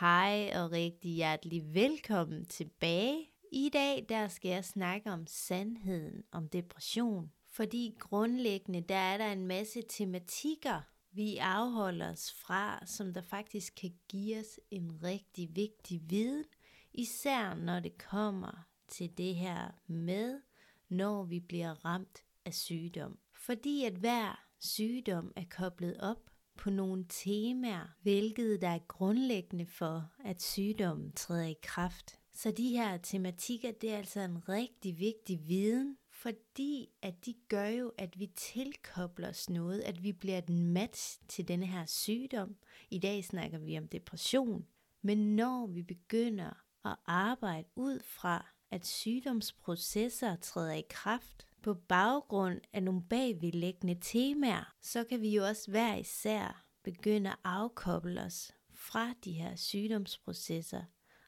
Hej og rigtig hjertelig velkommen tilbage. I dag der skal jeg snakke om sandheden om depression. Fordi grundlæggende der er der en masse tematikker, vi afholder os fra, som der faktisk kan give os en rigtig vigtig viden. Især når det kommer til det her med, når vi bliver ramt af sygdom. Fordi at hver sygdom er koblet op på nogle temaer, hvilket der er grundlæggende for, at sygdommen træder i kraft. Så de her tematikker, det er altså en rigtig vigtig viden, fordi at de gør jo, at vi tilkobler os noget, at vi bliver et match til denne her sygdom. I dag snakker vi om depression. Men når vi begynder at arbejde ud fra, at sygdomsprocesser træder i kraft, på baggrund af nogle bagvedliggende temaer, så kan vi jo også hver især begynde at afkoble os fra de her sygdomsprocesser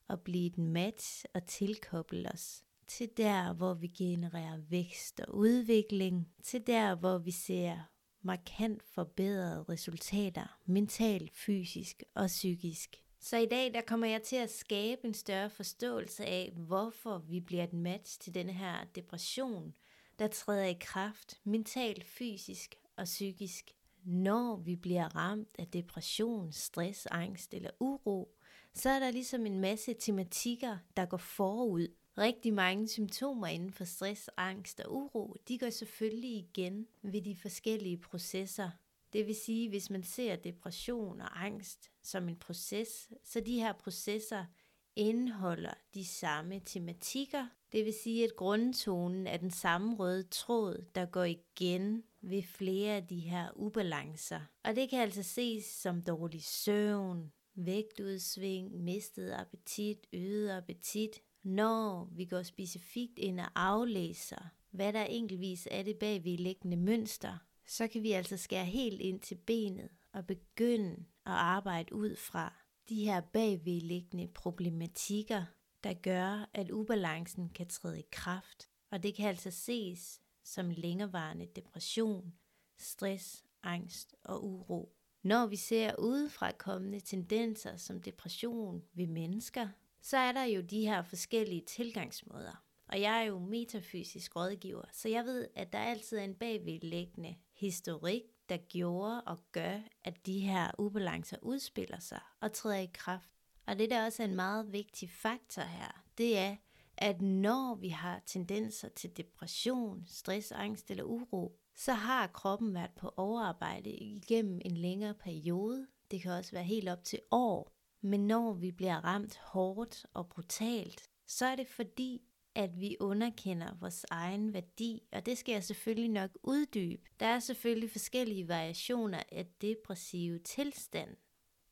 og blive et match og tilkoble os til der, hvor vi genererer vækst og udvikling, til der, hvor vi ser markant forbedrede resultater, mentalt, fysisk og psykisk. Så i dag der kommer jeg til at skabe en større forståelse af, hvorfor vi bliver et match til denne her depression, der træder i kraft mentalt, fysisk og psykisk. Når vi bliver ramt af depression, stress, angst eller uro, så er der ligesom en masse tematikker, der går forud. Rigtig mange symptomer inden for stress, angst og uro, de går selvfølgelig igen ved de forskellige processer. Det vil sige, hvis man ser depression og angst som en proces, så de her processer indeholder de samme tematikker. Det vil sige, at grundtonen er den samme røde tråd, der går igen ved flere af de her ubalancer. Og det kan altså ses som dårlig søvn, vægtudsving, mistet appetit, øget appetit, når vi går specifikt ind og aflæser, hvad der enkeltvis er det bagvedliggende mønster, så kan vi altså skære helt ind til benet og begynde at arbejde ud fra, de her bagvedliggende problematikker, der gør, at ubalancen kan træde i kraft. Og det kan altså ses som længerevarende depression, stress, angst og uro. Når vi ser udefra kommende tendenser som depression ved mennesker, så er der jo de her forskellige tilgangsmåder. Og jeg er jo metafysisk rådgiver, så jeg ved, at der altid er en bagvedliggende historik, der gjorde og gør, at de her ubalancer udspiller sig og træder i kraft. Og det, der også er en meget vigtig faktor her, det er, at når vi har tendenser til depression, stress, angst eller uro, så har kroppen været på overarbejde igennem en længere periode. Det kan også være helt op til år. Men når vi bliver ramt hårdt og brutalt, så er det fordi, at vi underkender vores egen værdi, og det skal jeg selvfølgelig nok uddybe. Der er selvfølgelig forskellige variationer af depressive tilstand.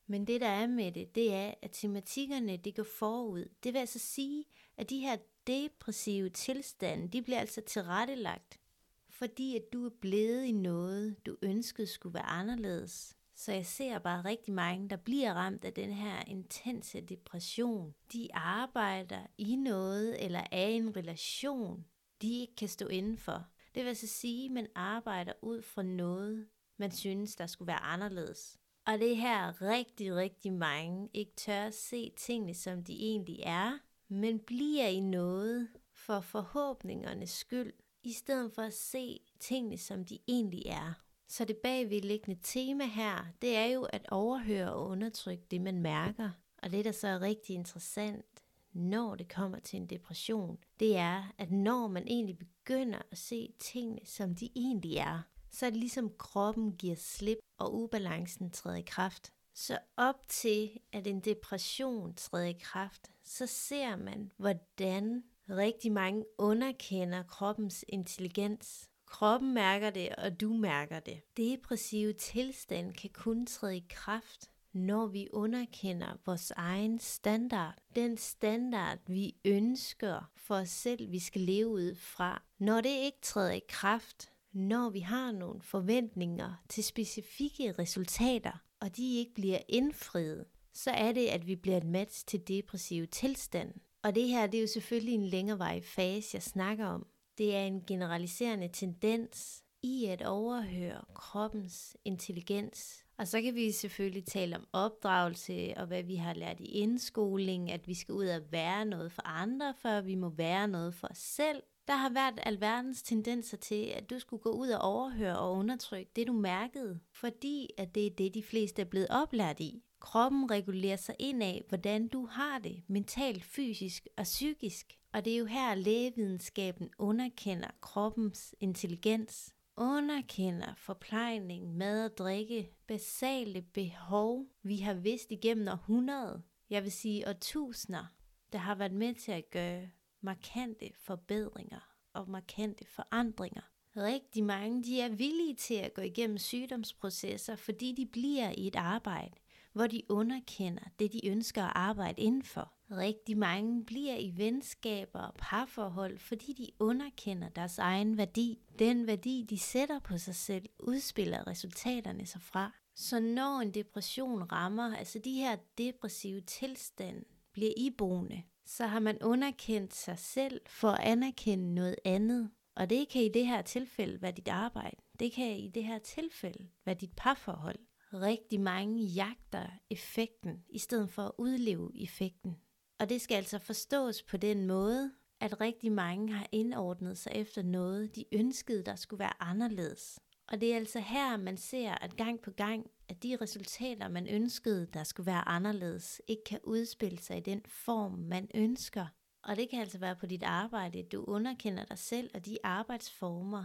Men det der er med det, det er, at tematikkerne de går forud. Det vil altså sige, at de her depressive tilstande, de bliver altså tilrettelagt, fordi at du er blevet i noget, du ønskede skulle være anderledes. Så jeg ser bare rigtig mange, der bliver ramt af den her intense depression. De arbejder i noget eller er i en relation, de ikke kan stå indenfor. Det vil altså sige, at man arbejder ud fra noget, man synes, der skulle være anderledes. Og det er her rigtig, rigtig mange ikke tør at se tingene, som de egentlig er, men bliver i noget for forhåbningernes skyld, i stedet for at se tingene, som de egentlig er. Så det bagvedliggende tema her, det er jo at overhøre og undertrykke det, man mærker. Og det, der så er rigtig interessant, når det kommer til en depression, det er, at når man egentlig begynder at se tingene, som de egentlig er, så er det ligesom kroppen giver slip, og ubalancen træder i kraft. Så op til, at en depression træder i kraft, så ser man, hvordan rigtig mange underkender kroppens intelligens Kroppen mærker det, og du mærker det. Depressive tilstand kan kun træde i kraft, når vi underkender vores egen standard. Den standard, vi ønsker for os selv, vi skal leve ud fra. Når det ikke træder i kraft, når vi har nogle forventninger til specifikke resultater, og de ikke bliver indfriet, så er det, at vi bliver et match til depressive tilstand. Og det her, det er jo selvfølgelig en længerevarig fase, jeg snakker om. Det er en generaliserende tendens i at overhøre kroppens intelligens Og så kan vi selvfølgelig tale om opdragelse og hvad vi har lært i indskoling, at vi skal ud og være noget for andre, før vi må være noget for os selv. Der har været alverdens tendenser til, at du skulle gå ud og overhøre og undertrykke det, du mærkede, fordi at det er det, de fleste er blevet oplært i. Kroppen regulerer sig ind af, hvordan du har det, mentalt, fysisk og psykisk. Og det er jo her, lægevidenskaben underkender kroppens intelligens, underkender forplejning, mad og drikke, basale behov, vi har vidst igennem århundrede, jeg vil sige årtusinder, der har været med til at gøre markante forbedringer og markante forandringer. Rigtig mange de er villige til at gå igennem sygdomsprocesser, fordi de bliver i et arbejde, hvor de underkender det, de ønsker at arbejde indenfor. Rigtig mange bliver i venskaber og parforhold, fordi de underkender deres egen værdi. Den værdi, de sætter på sig selv, udspiller resultaterne sig fra. Så når en depression rammer, altså de her depressive tilstande bliver iboende, så har man underkendt sig selv for at anerkende noget andet. Og det kan i det her tilfælde være dit arbejde. Det kan i det her tilfælde være dit parforhold. Rigtig mange jagter effekten, i stedet for at udleve effekten. Og det skal altså forstås på den måde, at rigtig mange har indordnet sig efter noget, de ønskede, der skulle være anderledes. Og det er altså her, man ser, at gang på gang, at de resultater, man ønskede, der skulle være anderledes, ikke kan udspille sig i den form, man ønsker. Og det kan altså være på dit arbejde, du underkender dig selv og de arbejdsformer,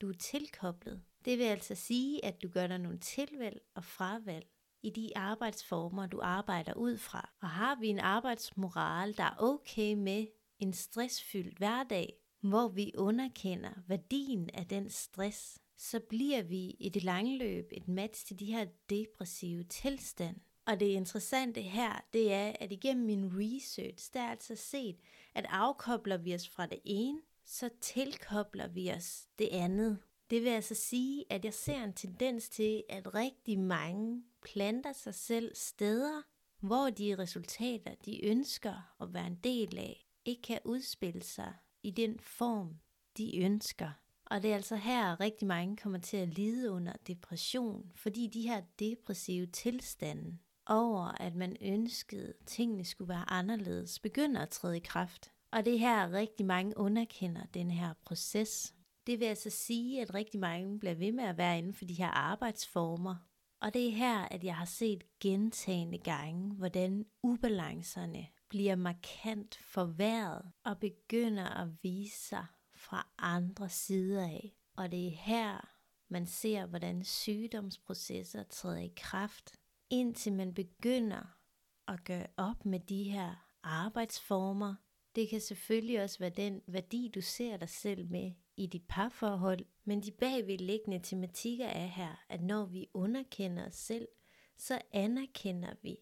du er tilkoblet. Det vil altså sige, at du gør dig nogle tilvalg og fravalg i de arbejdsformer, du arbejder ud fra. Og har vi en arbejdsmoral, der er okay med en stressfyldt hverdag, hvor vi underkender værdien af den stress, så bliver vi i det lange løb et match til de her depressive tilstand. Og det interessante her, det er, at igennem min research, der er altså set, at afkobler vi os fra det ene, så tilkobler vi os det andet. Det vil altså sige, at jeg ser en tendens til, at rigtig mange planter sig selv steder, hvor de resultater, de ønsker at være en del af, ikke kan udspille sig i den form, de ønsker. Og det er altså her, rigtig mange kommer til at lide under depression, fordi de her depressive tilstande over, at man ønskede, at tingene skulle være anderledes, begynder at træde i kraft. Og det her, rigtig mange underkender den her proces. Det vil altså sige, at rigtig mange bliver ved med at være inden for de her arbejdsformer. Og det er her, at jeg har set gentagende gange, hvordan ubalancerne bliver markant forværret og begynder at vise sig fra andre sider af. Og det er her, man ser, hvordan sygdomsprocesser træder i kraft, indtil man begynder at gøre op med de her arbejdsformer. Det kan selvfølgelig også være den værdi, du ser dig selv med i dit parforhold, men de bagvedliggende tematikker er her, at når vi underkender os selv, så anerkender vi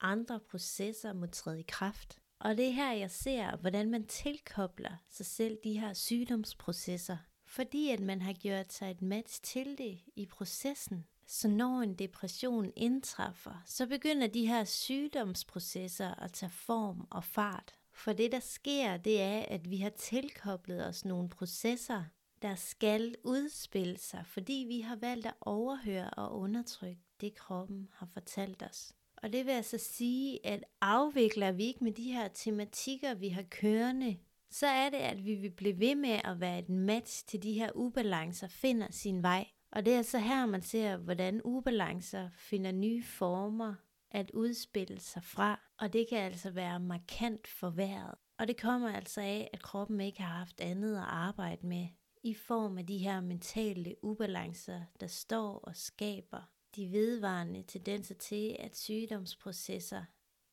andre processer må træde i kraft. Og det er her, jeg ser, hvordan man tilkobler sig selv de her sygdomsprocesser, fordi at man har gjort sig et match til det i processen. Så når en depression indtræffer, så begynder de her sygdomsprocesser at tage form og fart. For det, der sker, det er, at vi har tilkoblet os nogle processer, der skal udspille sig, fordi vi har valgt at overhøre og undertrykke det, kroppen har fortalt os. Og det vil altså sige, at afvikler vi ikke med de her tematikker, vi har kørende, så er det, at vi vil blive ved med at være et match til de her ubalancer finder sin vej. Og det er altså her, man ser, hvordan ubalancer finder nye former at udspille sig fra, og det kan altså være markant forværret. Og det kommer altså af, at kroppen ikke har haft andet at arbejde med, i form af de her mentale ubalancer, der står og skaber de vedvarende tendenser til, at sygdomsprocesser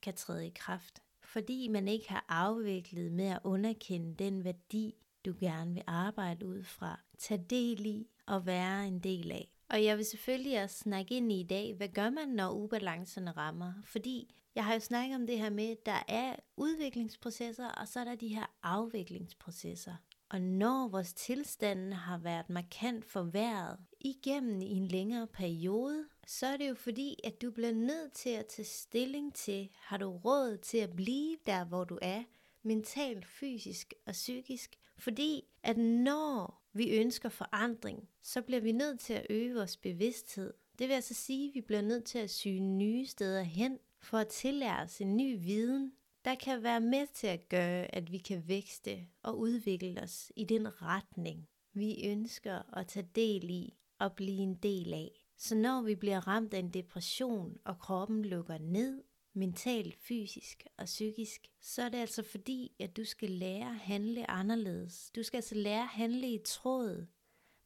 kan træde i kraft, fordi man ikke har afviklet med at underkende den værdi, du gerne vil arbejde ud fra, tage del i og være en del af. Og jeg vil selvfølgelig også snakke ind i i dag, hvad gør man, når ubalancerne rammer? Fordi jeg har jo snakket om det her med, at der er udviklingsprocesser, og så er der de her afviklingsprocesser. Og når vores tilstanden har været markant forværret igennem i en længere periode, så er det jo fordi, at du bliver nødt til at tage stilling til, har du råd til at blive der, hvor du er, mentalt, fysisk og psykisk. Fordi at når vi ønsker forandring, så bliver vi nødt til at øge vores bevidsthed Det vil altså sige, at vi bliver nødt til at syge nye steder hen, for at tillære os en ny viden, der kan være med til at gøre, at vi kan vækste og udvikle os i den retning, vi ønsker at tage del i og blive en del af. Så når vi bliver ramt af en depression, og kroppen lukker ned, mentalt, fysisk og psykisk, så er det altså fordi, at du skal lære at handle anderledes. Du skal altså lære at handle i tråd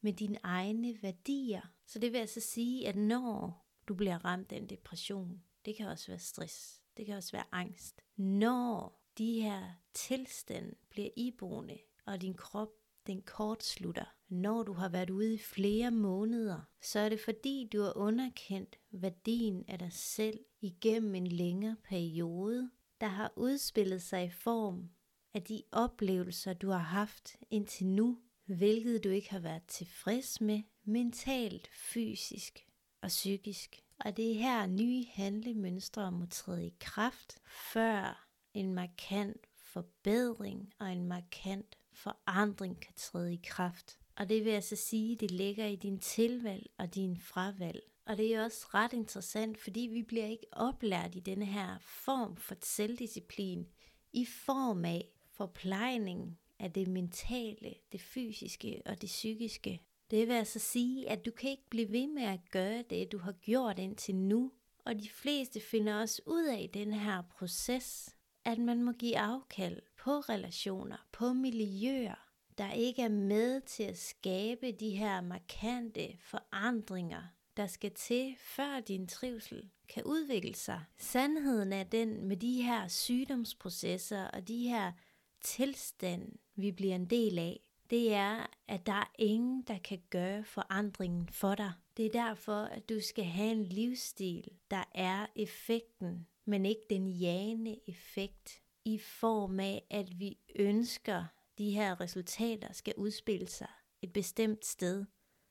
med dine egne værdier. Så det vil altså sige, at når du bliver ramt af en depression, det kan også være stress, det kan også være angst. Når de her tilstand bliver iboende, og din krop kort kortslutter, når du har været ude i flere måneder, så er det fordi, du har underkendt værdien af dig selv igennem en længere periode, der har udspillet sig i form af de oplevelser, du har haft indtil nu, hvilket du ikke har været tilfreds med, mentalt, fysisk og psykisk. Og det er her nye handlemønstre må træde i kraft, før en markant forbedring og en markant forandring kan træde i kraft. Og det vil altså sige, det ligger i din tilvalg og din fravalg. Og det er også ret interessant, fordi vi bliver ikke oplært i denne her form for selvdisciplin i form af forplejning af det mentale, det fysiske og det psykiske. Det vil altså sige, at du kan ikke blive ved med at gøre det, du har gjort indtil nu. Og de fleste finder også ud af den her proces, at man må give afkald på relationer, på miljøer, der ikke er med til at skabe de her markante forandringer, der skal til, før din trivsel kan udvikle sig. Sandheden er den med de her sygdomsprocesser og de her tilstand, vi bliver en del af, det er, at der er ingen, der kan gøre forandringen for dig. Det er derfor, at du skal have en livsstil, der er effekten, men ikke den jagende effekt i form af, at vi ønsker, de her resultater skal udspille sig et bestemt sted.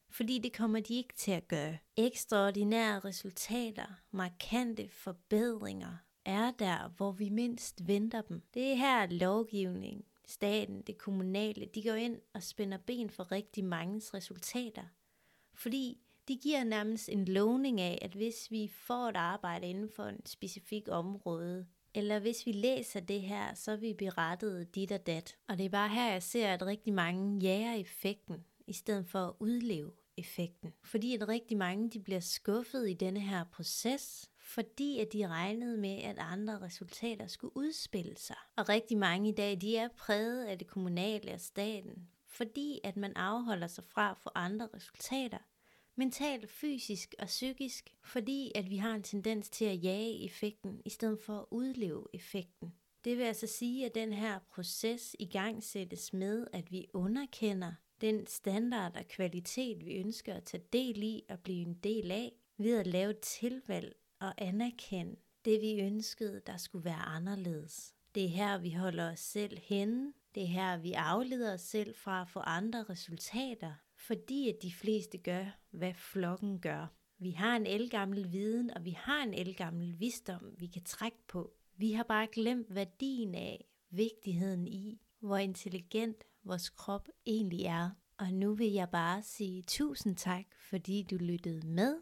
Fordi det kommer de ikke til at gøre. Ekstraordinære resultater, markante forbedringer, er der, hvor vi mindst venter dem. Det er her lovgivning, staten, det kommunale, de går ind og spænder ben for rigtig manges resultater. Fordi de giver nærmest en lovning af, at hvis vi får et arbejde inden for en specifik område, eller hvis vi læser det her, så er vi berettet dit og dat. Og det er bare her, jeg ser, at rigtig mange jager effekten, i stedet for at udleve effekten. Fordi at rigtig mange de bliver skuffet i denne her proces, fordi at de regnede med, at andre resultater skulle udspille sig. Og rigtig mange i dag, de er præget af det kommunale og staten, fordi at man afholder sig fra at få andre resultater, mentalt, fysisk og psykisk, fordi at vi har en tendens til at jage effekten, i stedet for at udleve effekten. Det vil altså sige, at den her proces i gang sættes med, at vi underkender den standard og kvalitet, vi ønsker at tage del i og blive en del af, ved at lave et tilvalg og anerkende det, vi ønskede, der skulle være anderledes. Det er her, vi holder os selv henne. Det er her, vi afleder os selv fra at få andre resultater, fordi at de fleste gør, hvad flokken gør. Vi har en elgammel viden, og vi har en elgammel visdom, vi kan trække på. Vi har bare glemt værdien af, vigtigheden i, hvor intelligent vores krop egentlig er. Og nu vil jeg bare sige tusind tak, fordi du lyttede med.